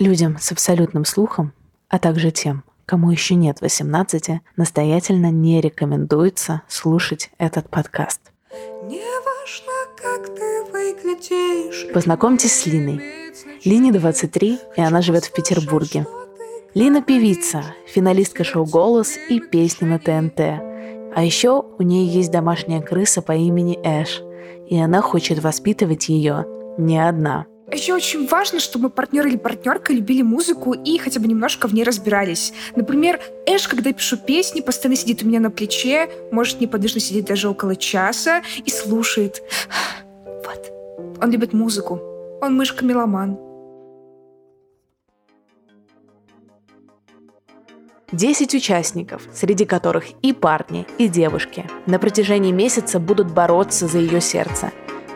Людям с абсолютным слухом, а также тем, кому еще нет 18, настоятельно не рекомендуется слушать этот подкаст. Не важно, как ты выглядишь. Познакомьтесь с Линой. Лине 23, и она живет в Петербурге. Лина – певица, финалистка шоу «Голос» и песни на ТНТ. А еще у нее есть домашняя крыса по имени Эш, и она хочет воспитывать ее не одна – еще очень важно, чтобы партнер или партнерка любили музыку и хотя бы немножко в ней разбирались. Например, Эш, когда пишу песни, постоянно сидит у меня на плече, может неподвижно сидеть даже около часа и слушает. Вот. Он любит музыку. Он мышка-меломан. Десять участников, среди которых и парни, и девушки, на протяжении месяца будут бороться за ее сердце.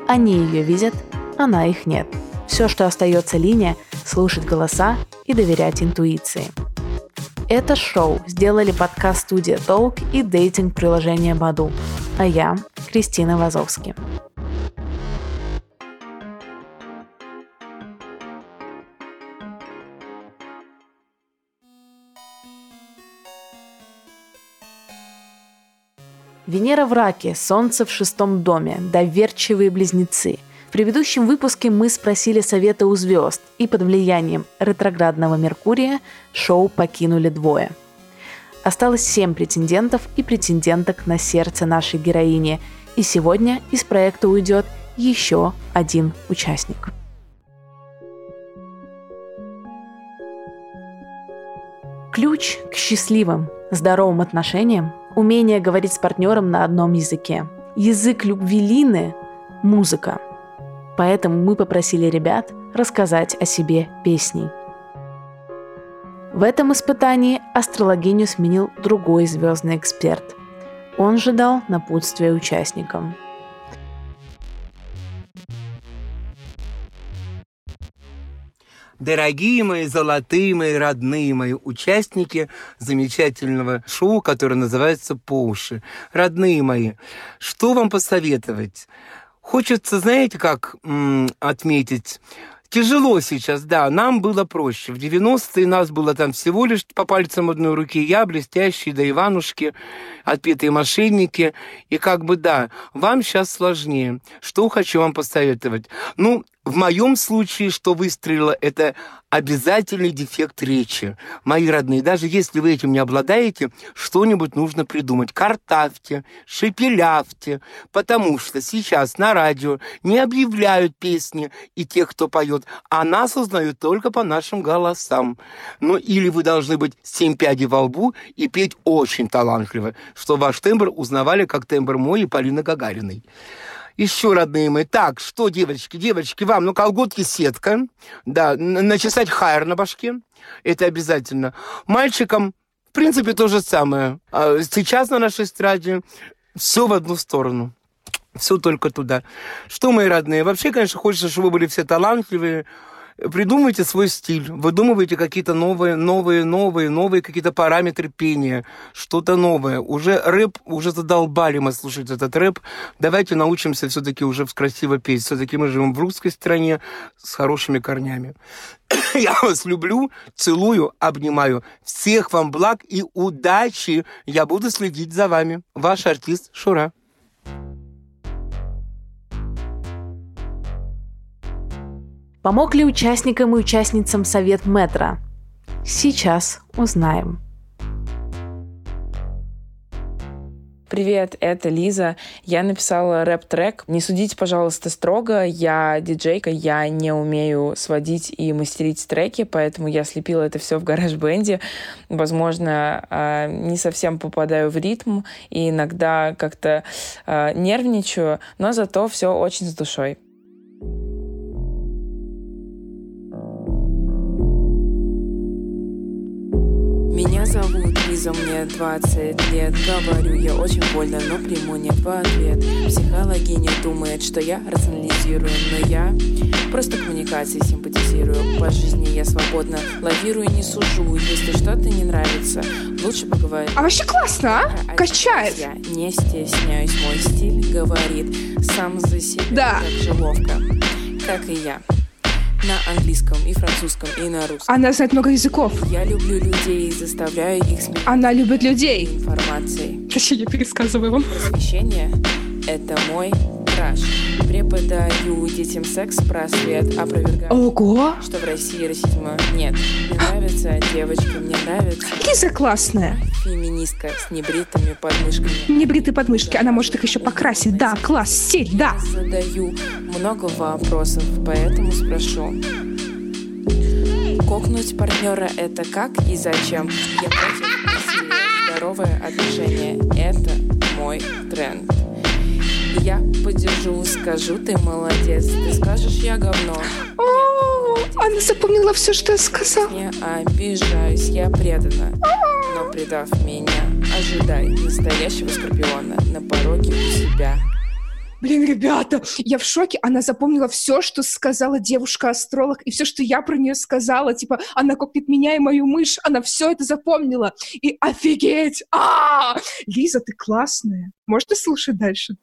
Они ее видят, она их нет – все, что остается линия, слушать голоса и доверять интуиции. Это шоу сделали подкаст-студия Толк и дейтинг-приложение Баду. А я Кристина Вазовски. Венера в раке, Солнце в шестом доме, доверчивые близнецы – предыдущем выпуске мы спросили совета у звезд, и под влиянием ретроградного Меркурия шоу покинули двое. Осталось семь претендентов и претенденток на сердце нашей героини, и сегодня из проекта уйдет еще один участник. Ключ к счастливым, здоровым отношениям – умение говорить с партнером на одном языке. Язык любви Лины – музыка – Поэтому мы попросили ребят рассказать о себе песней. В этом испытании астрологиню сменил другой звездный эксперт. Он же дал напутствие участникам. Дорогие мои, золотые мои, родные мои участники замечательного шоу, которое называется «По уши». Родные мои, что вам посоветовать? Хочется, знаете, как отметить, Тяжело сейчас, да, нам было проще. В 90-е нас было там всего лишь по пальцам одной руки я, блестящие, да Иванушки, отпетые мошенники. И как бы, да, вам сейчас сложнее. Что хочу вам посоветовать? Ну, в моем случае, что выстрелило, это обязательный дефект речи. Мои родные, даже если вы этим не обладаете, что-нибудь нужно придумать. Картавьте, шепелявьте, потому что сейчас на радио не объявляют песни и тех, кто поет, а нас узнают только по нашим голосам. Ну, или вы должны быть семь пядей во лбу и петь очень талантливо, что ваш тембр узнавали как тембр мой и Полины Гагариной. Еще, родные мои. Так, что, девочки, девочки, вам, ну, колготки сетка, да, начесать хайр на башке, это обязательно. Мальчикам, в принципе, то же самое. А сейчас на нашей эстраде все в одну сторону. Все только туда. Что, мои родные, вообще, конечно, хочется, чтобы вы были все талантливые, придумывайте свой стиль, выдумывайте какие-то новые, новые, новые, новые какие-то параметры пения, что-то новое. Уже рэп, уже задолбали мы слушать этот рэп. Давайте научимся все-таки уже красиво петь. Все-таки мы живем в русской стране с хорошими корнями. Я вас люблю, целую, обнимаю. Всех вам благ и удачи. Я буду следить за вами. Ваш артист Шура. Помог ли участникам и участницам совет метра? Сейчас узнаем. Привет, это Лиза. Я написала рэп-трек. Не судите, пожалуйста, строго. Я диджейка, я не умею сводить и мастерить треки, поэтому я слепила это все в гараж-бенде. Возможно, а, не совсем попадаю в ритм и иногда как-то а, нервничаю, но зато все очень с душой. Лиза, мне 20 лет. Говорю я очень больно, но приму нет в ответ Психологиня думает, что я рационализирую Но я просто коммуникации симпатизирую. По жизни я свободно лавирую, не сужу. Если что-то не нравится, лучше поговорить. А вообще классно, а? а Качает. Я не стесняюсь, мой стиль говорит Сам за себя. Да. так же ловко, как и я на английском и французском, и на русском. Она знает много языков. Я люблю людей и заставляю их сменить Она любит людей. информацией. Точнее, я пересказываю вам. Просвещение — это мой краш. Преподаю детям секс, просвет, опровергаю, Ого! что в России расизма нет. Мне нравятся девочки, мне нравится Лиза классная. феминистка с небритыми подмышками. Небритые подмышки, она может их еще покрасить. Да, класс, стиль, да. Задаю много вопросов, поэтому спрошу. Кокнуть партнера — это как и зачем? Я против насилия. Здоровое отношение — это мой тренд. Я поддержу, скажу, ты молодец. Ты скажешь, я говно. О, Она запомнила все, что я сказала. Не обижаюсь, я предана. Но предав меня, ожидай настоящего скорпиона на пороге у себя. Блин, ребята, я в шоке. Она запомнила все, что сказала девушка-астролог, и все, что я про нее сказала. Типа, она копит меня и мою мышь. Она все это запомнила. И офигеть! А! Лиза, ты классная. Можешь слушать дальше?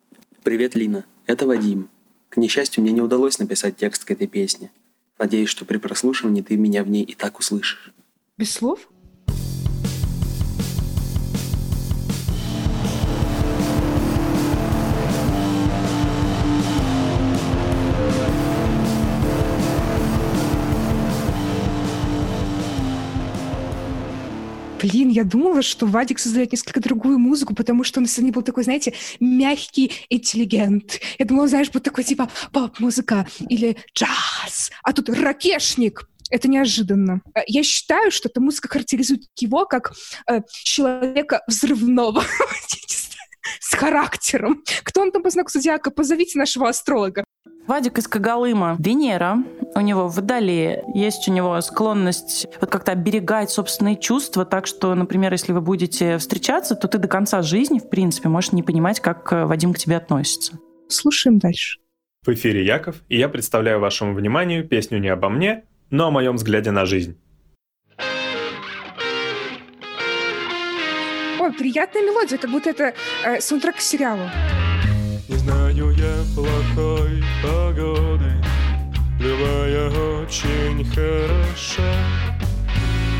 Привет, Лина. Это Вадим. К несчастью, мне не удалось написать текст к этой песне. Надеюсь, что при прослушивании ты меня в ней и так услышишь. Без слов? Я думала, что Вадик создает несколько другую музыку, потому что он сегодня был такой, знаете, мягкий интеллигент. Я думала, знаешь, будет такой типа поп-музыка или джаз, а тут ракешник. Это неожиданно. Э, Я считаю, что эта музыка характеризует его как э, человека взрывного, с характером. Кто он там по знаку зодиака? Позовите нашего астролога. Вадик из Кагалыма. Венера у него в Водолее. Есть у него склонность вот как-то оберегать собственные чувства, так что, например, если вы будете встречаться, то ты до конца жизни, в принципе, можешь не понимать, как э, Вадим к тебе относится. Слушаем дальше. В эфире Яков, и я представляю вашему вниманию песню не обо мне, но о моем взгляде на жизнь. Ой, приятная мелодия, как будто это э, саундтрек к сериалу. Не знаю плохой погоды, любая очень хороша.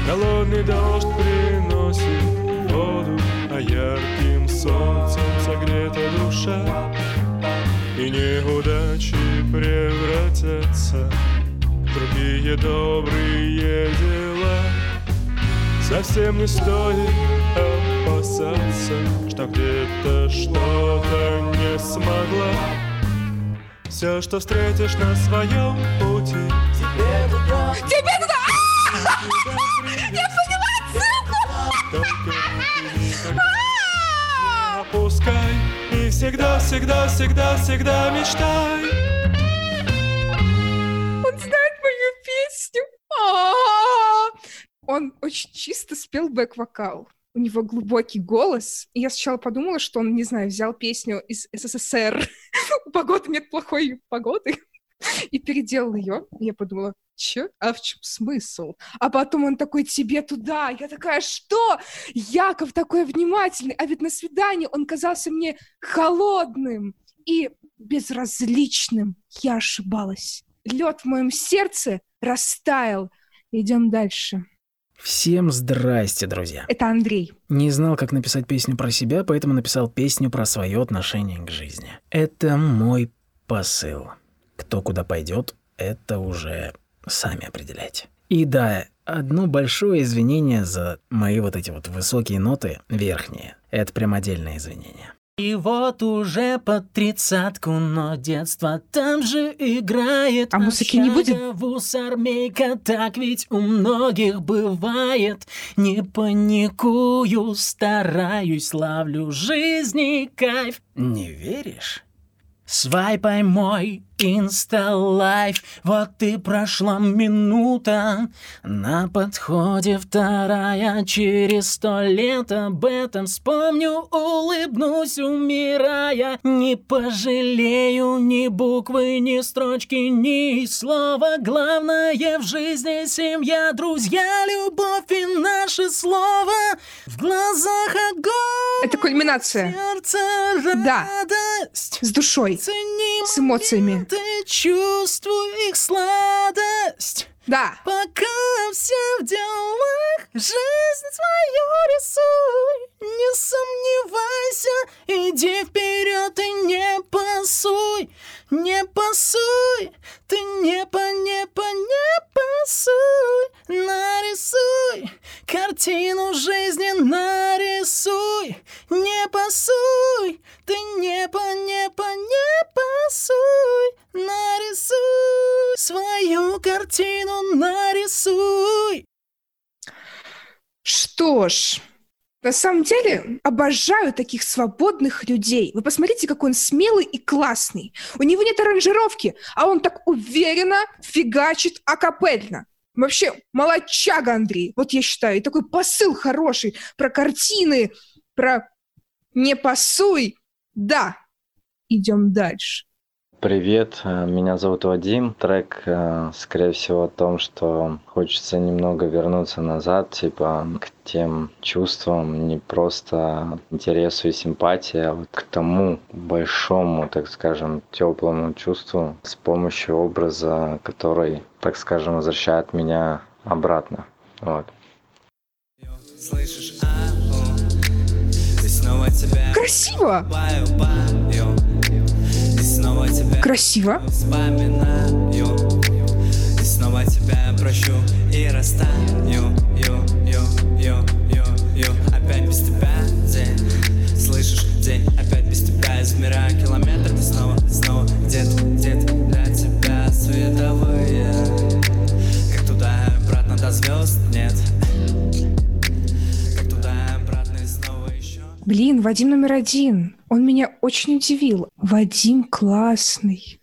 Холодный дождь приносит воду, а ярким солнцем согрета душа. И неудачи превратятся в другие добрые дела. Совсем не стоит опасаться, что где-то что-то не смогла. Все, что встретишь на своем пути, тебе туда. Тебе туда! Я поняла не опускай и всегда, всегда, всегда, всегда мечтай. Он знает мою песню. А-а-а! Он очень чисто спел бэк-вокал. У него глубокий голос. И я сначала подумала, что он, не знаю, взял песню из СССР. У погоды нет плохой погоды. И переделал ее. Я подумала, че? А в чем смысл? А потом он такой, тебе туда. Я такая, что? Яков такой внимательный. А ведь на свидании он казался мне холодным и безразличным. Я ошибалась. Лед в моем сердце растаял. Идем дальше. Всем здрасте, друзья. Это Андрей. Не знал, как написать песню про себя, поэтому написал песню про свое отношение к жизни. Это мой посыл. Кто куда пойдет, это уже сами определяйте. И да, одно большое извинение за мои вот эти вот высокие ноты, верхние. Это прям отдельное извинение. И вот уже под тридцатку, но детство там же играет. А музыки не будет? Вуз армейка, так ведь у многих бывает. Не паникую, стараюсь, ловлю жизни кайф. Не веришь? Свайпай мой insta-life, вот и прошла минута. На подходе вторая, через сто лет об этом вспомню, улыбнусь, умирая. Не пожалею ни буквы, ни строчки, ни слова. Главное в жизни семья, друзья, любовь и наше слово. В глазах огонь, Это кульминация. сердце Да. радость. С душой, Цени с эмоциями. Ты чувствуй их сладость. Да. Пока все в делах, жизнь свою рисуй. Не сомневайся, иди вперед и не пасуй. Не пасуй, ты не по, не по, не пасуй. Нарисуй картину жизни, нарисуй. Что ж, на самом деле, обожаю таких свободных людей. Вы посмотрите, какой он смелый и классный. У него нет аранжировки, а он так уверенно фигачит акапельно. Вообще, молодчага, Андрей. Вот я считаю. И такой посыл хороший про картины, про «не пасуй». Да, идем дальше. Привет, э, меня зовут Вадим. Трек, э, скорее всего, о том, что хочется немного вернуться назад, типа к тем чувствам, не просто интересу и симпатии, а вот к тому большому, так скажем, теплому чувству с помощью образа, который, так скажем, возвращает меня обратно. Вот. Слышишь, Красиво! Красиво. И снова тебя прощу И расстану ю, ю, ю, ю, ю. Опять без тебя день. Слышишь, день. Опять без тебя Измеряю километры Ты снова, снова. Где-то, где-то Для тебя световые. Как туда и обратно до звезд? Нет Блин, Вадим номер один. Он меня очень удивил. Вадим классный.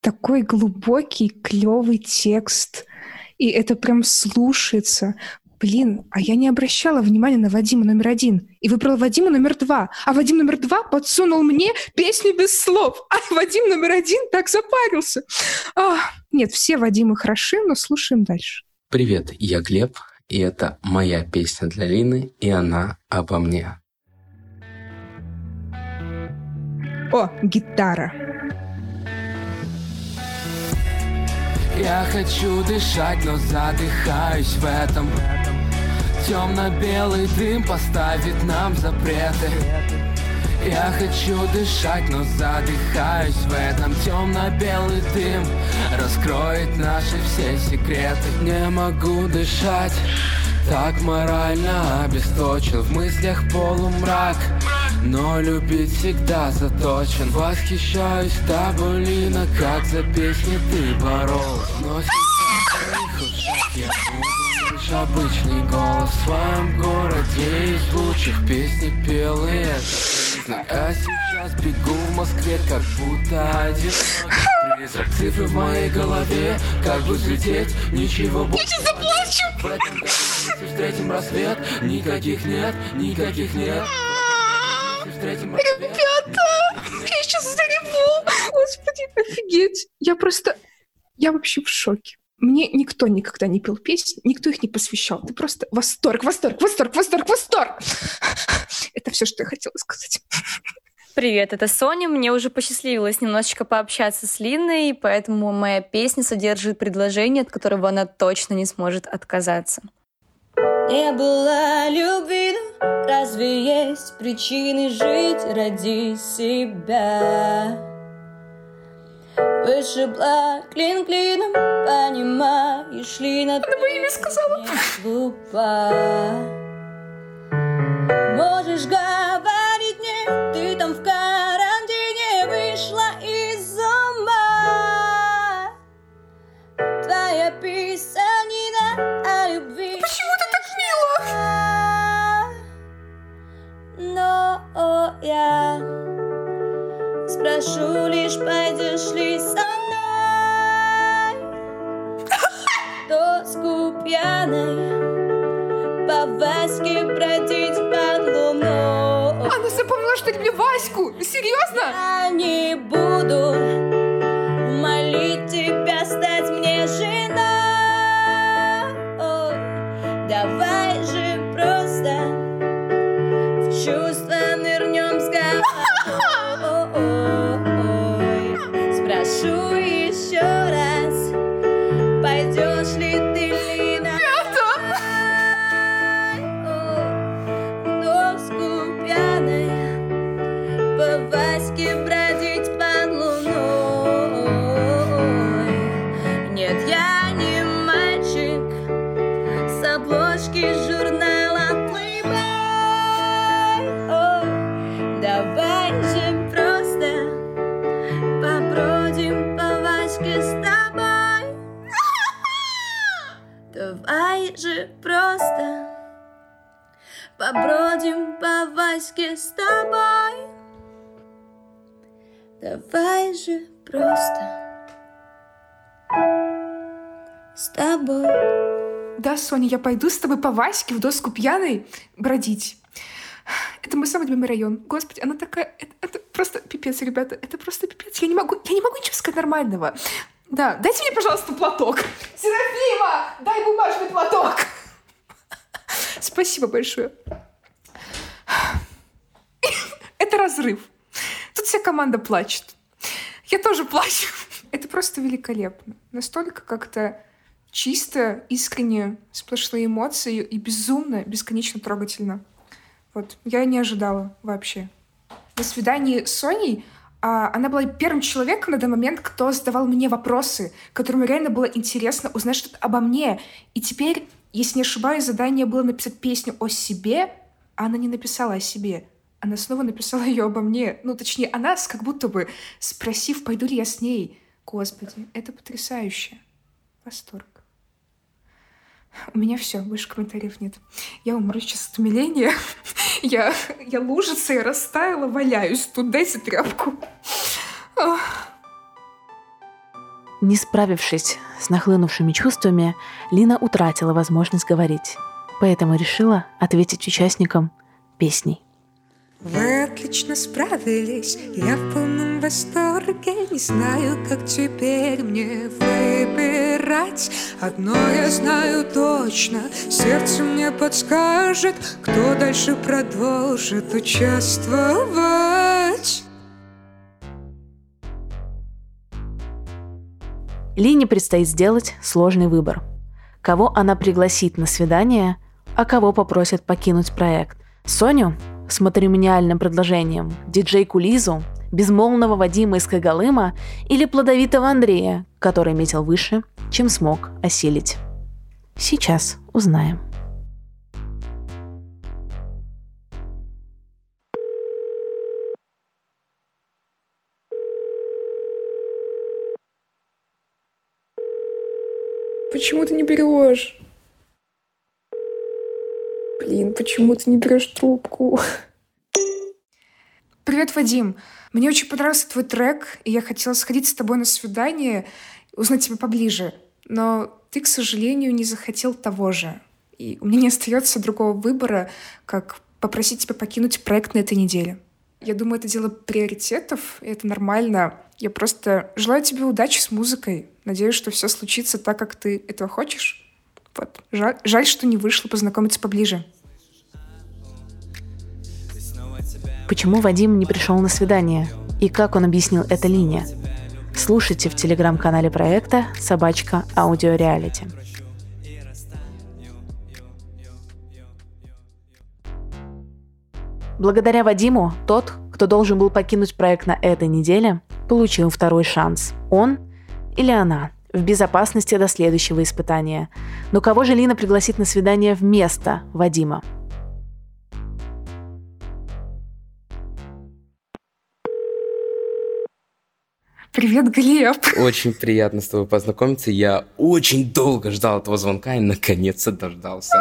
Такой глубокий, клевый текст. И это прям слушается. Блин, а я не обращала внимания на Вадима номер один. И выбрала Вадима номер два. А Вадим номер два подсунул мне песню без слов. А Вадим номер один так запарился. А, нет, все Вадимы хороши, но слушаем дальше. Привет, я Глеб, и это моя песня для Лины, и она обо мне. О, гитара. Я хочу дышать, но задыхаюсь в этом. Темно-белый дым поставит нам запреты. Я хочу дышать, но задыхаюсь в этом. Темно-белый дым раскроет наши все секреты. Не могу дышать, так морально обесточен В мыслях полумрак но любить всегда заточен. Восхищаюсь тобой, Лина, как за песни ты боролась. Но сейчас я буду лишь обычный голос. В своем городе из лучших песни пел и это А сейчас бегу в Москве, как будто один призрак. Цифры в моей голове, как бы взлететь, ничего больше. Я сейчас заплачу! В этом году встретим рассвет, никаких нет, никаких нет Ребята, я сейчас зареву. Господи, офигеть. Я просто... Я вообще в шоке. Мне никто никогда не пел песни, никто их не посвящал. Ты просто восторг, восторг, восторг, восторг, восторг. Это все, что я хотела сказать. Привет, это Соня. Мне уже посчастливилось немножечко пообщаться с Линой, поэтому моя песня содержит предложение, от которого она точно не сможет отказаться. Не было любви, но разве есть причины жить ради себя? Вышибла клин клином, понимаешь ли, на Она мое имя сказала. глупа. Можешь говорить мне, ты там в карантине вышла из ума. Твоя писанина спрошу лишь, пойдешь ли со мной Доску пьяной по Ваське бродить под луной Она запомнила, что люблю Ваську. Серьезно? Я не буду же просто с тобой. Да, Соня, я пойду с тобой по Ваське в доску пьяной бродить. Это мой самый любимый район. Господи, она такая... Это, это просто пипец, ребята. Это просто пипец. Я не могу, я не могу ничего сказать нормального. Да, дайте мне, пожалуйста, платок. Серафима, дай бумажный платок. Спасибо большое. Это разрыв. Тут вся команда плачет. Я тоже плачу. Это просто великолепно. Настолько как-то чисто, искренне, сплошные эмоции и безумно, бесконечно трогательно. Вот, я не ожидала вообще. На свидании с Соней а, она была первым человеком на данный момент, кто задавал мне вопросы, которому реально было интересно узнать что-то обо мне. И теперь, если не ошибаюсь, задание было написать песню о себе, а она не написала о себе. Она снова написала ее обо мне. Ну, точнее, она как будто бы спросив, пойду ли я с ней. Господи, это потрясающе. Восторг. У меня все, больше комментариев нет. Я умру сейчас от умиления. Я, я лужица, я растаяла, валяюсь. Тут дайте тряпку. Не справившись с нахлынувшими чувствами, Лина утратила возможность говорить. Поэтому решила ответить участникам песней. Вы отлично справились, я в полном восторге. Не знаю, как теперь мне выбирать. Одно я знаю точно, сердце мне подскажет Кто дальше продолжит участвовать. Лине предстоит сделать сложный выбор. Кого она пригласит на свидание, а кого попросит покинуть проект. Соню с матримониальным предложением, диджейку Лизу, безмолвного Вадима из Кагалыма или плодовитого Андрея, который метил выше, чем смог осилить. Сейчас узнаем. Почему ты не берешь? Блин, почему ты не берешь трубку? Привет, Вадим. Мне очень понравился твой трек, и я хотела сходить с тобой на свидание, узнать тебя поближе. Но ты, к сожалению, не захотел того же. И у меня не остается другого выбора, как попросить тебя покинуть проект на этой неделе. Я думаю, это дело приоритетов, и это нормально. Я просто желаю тебе удачи с музыкой. Надеюсь, что все случится так, как ты этого хочешь. Вот. Жаль, жаль, что не вышло познакомиться поближе. Почему Вадим не пришел на свидание? И как он объяснил это Лине? Слушайте в телеграм-канале проекта «Собачка Аудиореалити». Благодаря Вадиму, тот, кто должен был покинуть проект на этой неделе, получил второй шанс. Он или она в безопасности до следующего испытания. Но кого же Лина пригласит на свидание вместо Вадима? Привет, Глеб. Очень приятно с тобой познакомиться. Я очень долго ждал этого звонка и наконец-то дождался.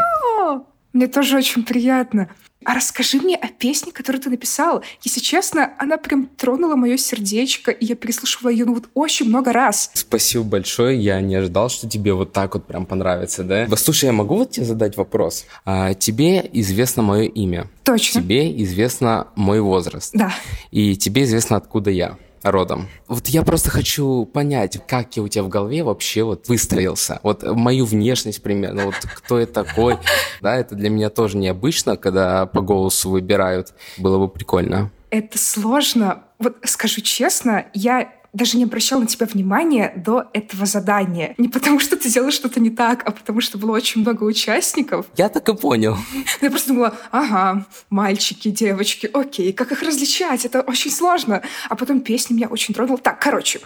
Мне тоже очень приятно. А расскажи мне о песне, которую ты написал. Если честно, она прям тронула мое сердечко, и я переслушивала ее ну вот очень много раз. Спасибо большое. Я не ожидал, что тебе вот так вот прям понравится, да? Слушай, я могу вот тебе задать вопрос? А, тебе известно мое имя. Точно. Тебе известно мой возраст. Да. И тебе известно, откуда я родом. Вот я просто хочу понять, как я у тебя в голове вообще вот выстроился. Вот мою внешность примерно, вот кто я такой. Да, это для меня тоже необычно, когда по голосу выбирают. Было бы прикольно. Это сложно. Вот скажу честно, я даже не обращала на тебя внимания до этого задания. Не потому, что ты делала что-то не так, а потому, что было очень много участников. Я так и понял. Я просто думала, ага, мальчики, девочки, окей, как их различать? Это очень сложно. А потом песня меня очень тронула. Так, короче,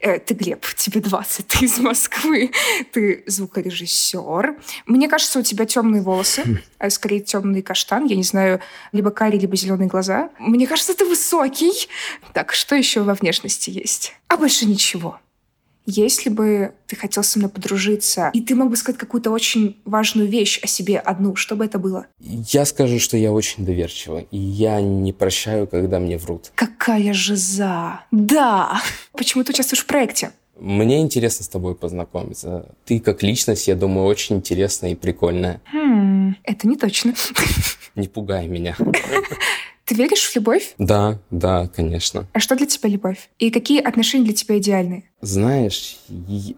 э, ты, Глеб, тебе 20, ты из Москвы, ты звукорежиссер. Мне кажется, у тебя темные волосы, а скорее темный каштан, я не знаю, либо карий, либо зеленые глаза. Мне кажется, ты высокий. Так, что еще во внешности есть? А больше ничего. Если бы ты хотел со мной подружиться, и ты мог бы сказать какую-то очень важную вещь о себе одну, что бы это было? Я скажу, что я очень доверчива, и я не прощаю, когда мне врут. Какая же за... Да! Почему ты участвуешь в проекте? Мне интересно с тобой познакомиться. Ты как личность, я думаю, очень интересная и прикольная. Хм, это не точно. Не пугай меня. Ты веришь в любовь? Да, да, конечно. А что для тебя любовь? И какие отношения для тебя идеальные? Знаешь,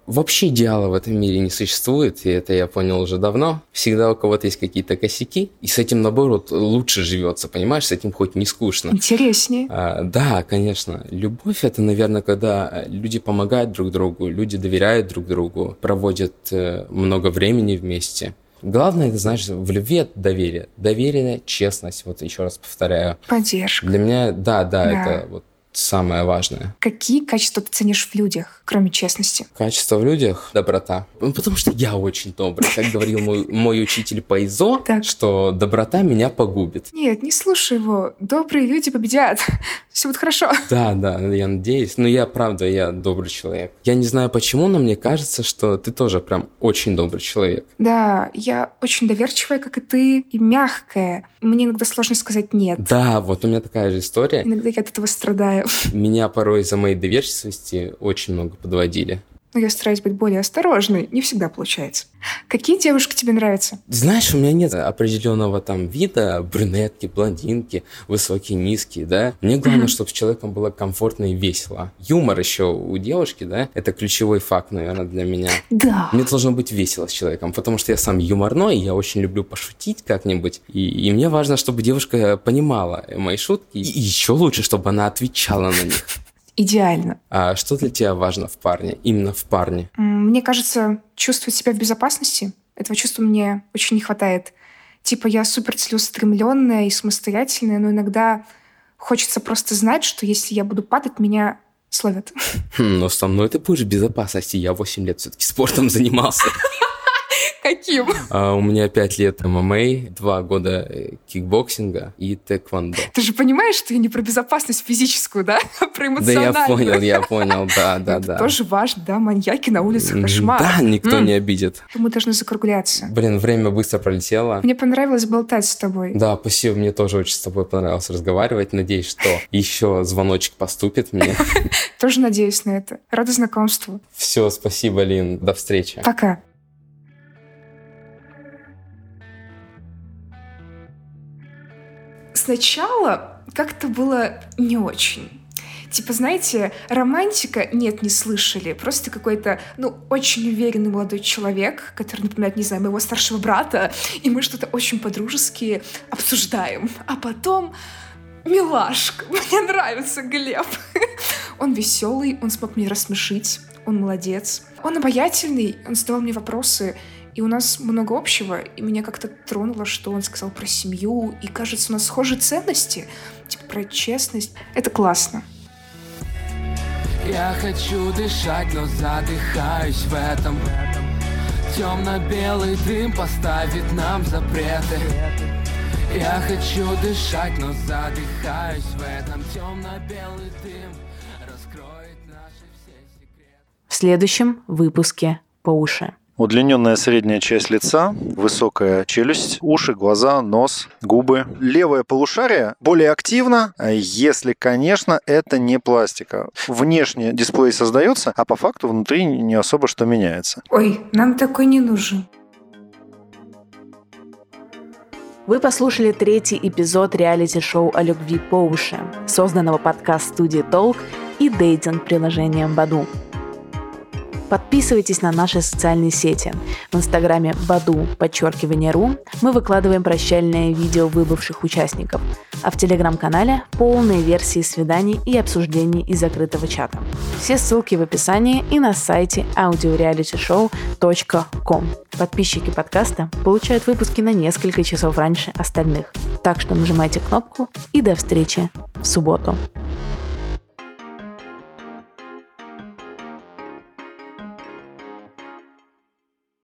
вообще идеала в этом мире не существует, и это я понял уже давно. Всегда у кого-то есть какие-то косяки, и с этим, наоборот, лучше живется, понимаешь? С этим хоть не скучно. Интереснее. А, да, конечно. Любовь это, наверное, когда люди помогают друг другу, люди доверяют друг другу, проводят э, много времени вместе. Главное, это, знаешь, в любви это доверие. Доверие, честность, вот еще раз повторяю. Поддержка. Для меня, да, да, Да. это вот самое важное. Какие качества ты ценишь в людях, кроме честности? Качество в людях – доброта. Ну, Потому что я очень добрый. Как говорил мой, мой учитель по ИЗО, что доброта меня погубит. Нет, не слушай его. Добрые люди победят. Все будет хорошо. Да, да, я надеюсь. Но я, правда, я добрый человек. Я не знаю почему, но мне кажется, что ты тоже прям очень добрый человек. Да, я очень доверчивая, как и ты, и мягкая. Мне иногда сложно сказать «нет». Да, вот у меня такая же история. Иногда я от этого страдаю. Меня порой из-за моей доверчивости очень много подводили. Но я стараюсь быть более осторожной. Не всегда получается. Какие девушки тебе нравятся? Знаешь, у меня нет определенного там вида, брюнетки, блондинки, высокие, низкие, да. Мне главное, Мгм. чтобы с человеком было комфортно и весело. Юмор еще у девушки, да, это ключевой факт, наверное, для меня. Да. Мне должно быть весело с человеком, потому что я сам юморной, я очень люблю пошутить как-нибудь. И, и мне важно, чтобы девушка понимала мои шутки. И еще лучше, чтобы она отвечала на них. Идеально. А что для тебя важно в парне? Именно в парне? Мне кажется, чувствовать себя в безопасности, этого чувства мне очень не хватает. Типа я супер целеустремленная и самостоятельная, но иногда хочется просто знать, что если я буду падать, меня словят. Хм, но со мной ты будешь в безопасности. Я 8 лет все-таки спортом занимался. Каким? А у меня 5 лет ММА, 2 года э, кикбоксинга и тэквондо. Ты же понимаешь, что я не про безопасность физическую, да? а про Да эмоциональную. я понял, я понял, да, да, да. Тоже важно, да, маньяки на улицах, М, кошмар. Да, никто не обидит. Мы должны закругляться. Блин, время быстро пролетело. Мне понравилось болтать с тобой. Да, спасибо, мне тоже очень с тобой понравилось разговаривать. Надеюсь, что еще звоночек поступит мне. Тоже надеюсь на это. Рада знакомству. Все, спасибо, Лин. До встречи. Пока. Сначала как-то было не очень. Типа, знаете, романтика, нет, не слышали. Просто какой-то, ну, очень уверенный молодой человек, который напоминает, не знаю, моего старшего брата, и мы что-то очень по-дружески обсуждаем. А потом милашка, мне нравится Глеб. Он веселый, он смог меня рассмешить, он молодец. Он обаятельный, он задавал мне вопросы, и у нас много общего, и меня как-то тронуло, что он сказал про семью, и кажется, у нас схожие ценности, типа про честность. Это классно. Я хочу дышать, но задыхаюсь в этом Темно-белый дым поставит нам запреты Я хочу дышать, но задыхаюсь в этом Темно-белый дым раскроет наши все секреты В следующем выпуске по уши. Удлиненная средняя часть лица, высокая челюсть, уши, глаза, нос, губы. Левое полушарие более активно, если, конечно, это не пластика. Внешне дисплей создается, а по факту внутри не особо что меняется. Ой, нам такой не нужен. Вы послушали третий эпизод реалити-шоу о любви по уши, созданного подкаст-студией Толк и дейтинг-приложением Баду. Подписывайтесь на наши социальные сети. В инстаграме баду, подчеркивание ру, мы выкладываем прощальные видео выбывших участников, а в телеграм-канале полные версии свиданий и обсуждений из закрытого чата. Все ссылки в описании и на сайте audiorealityshow.com. Подписчики подкаста получают выпуски на несколько часов раньше остальных. Так что нажимайте кнопку и до встречи в субботу.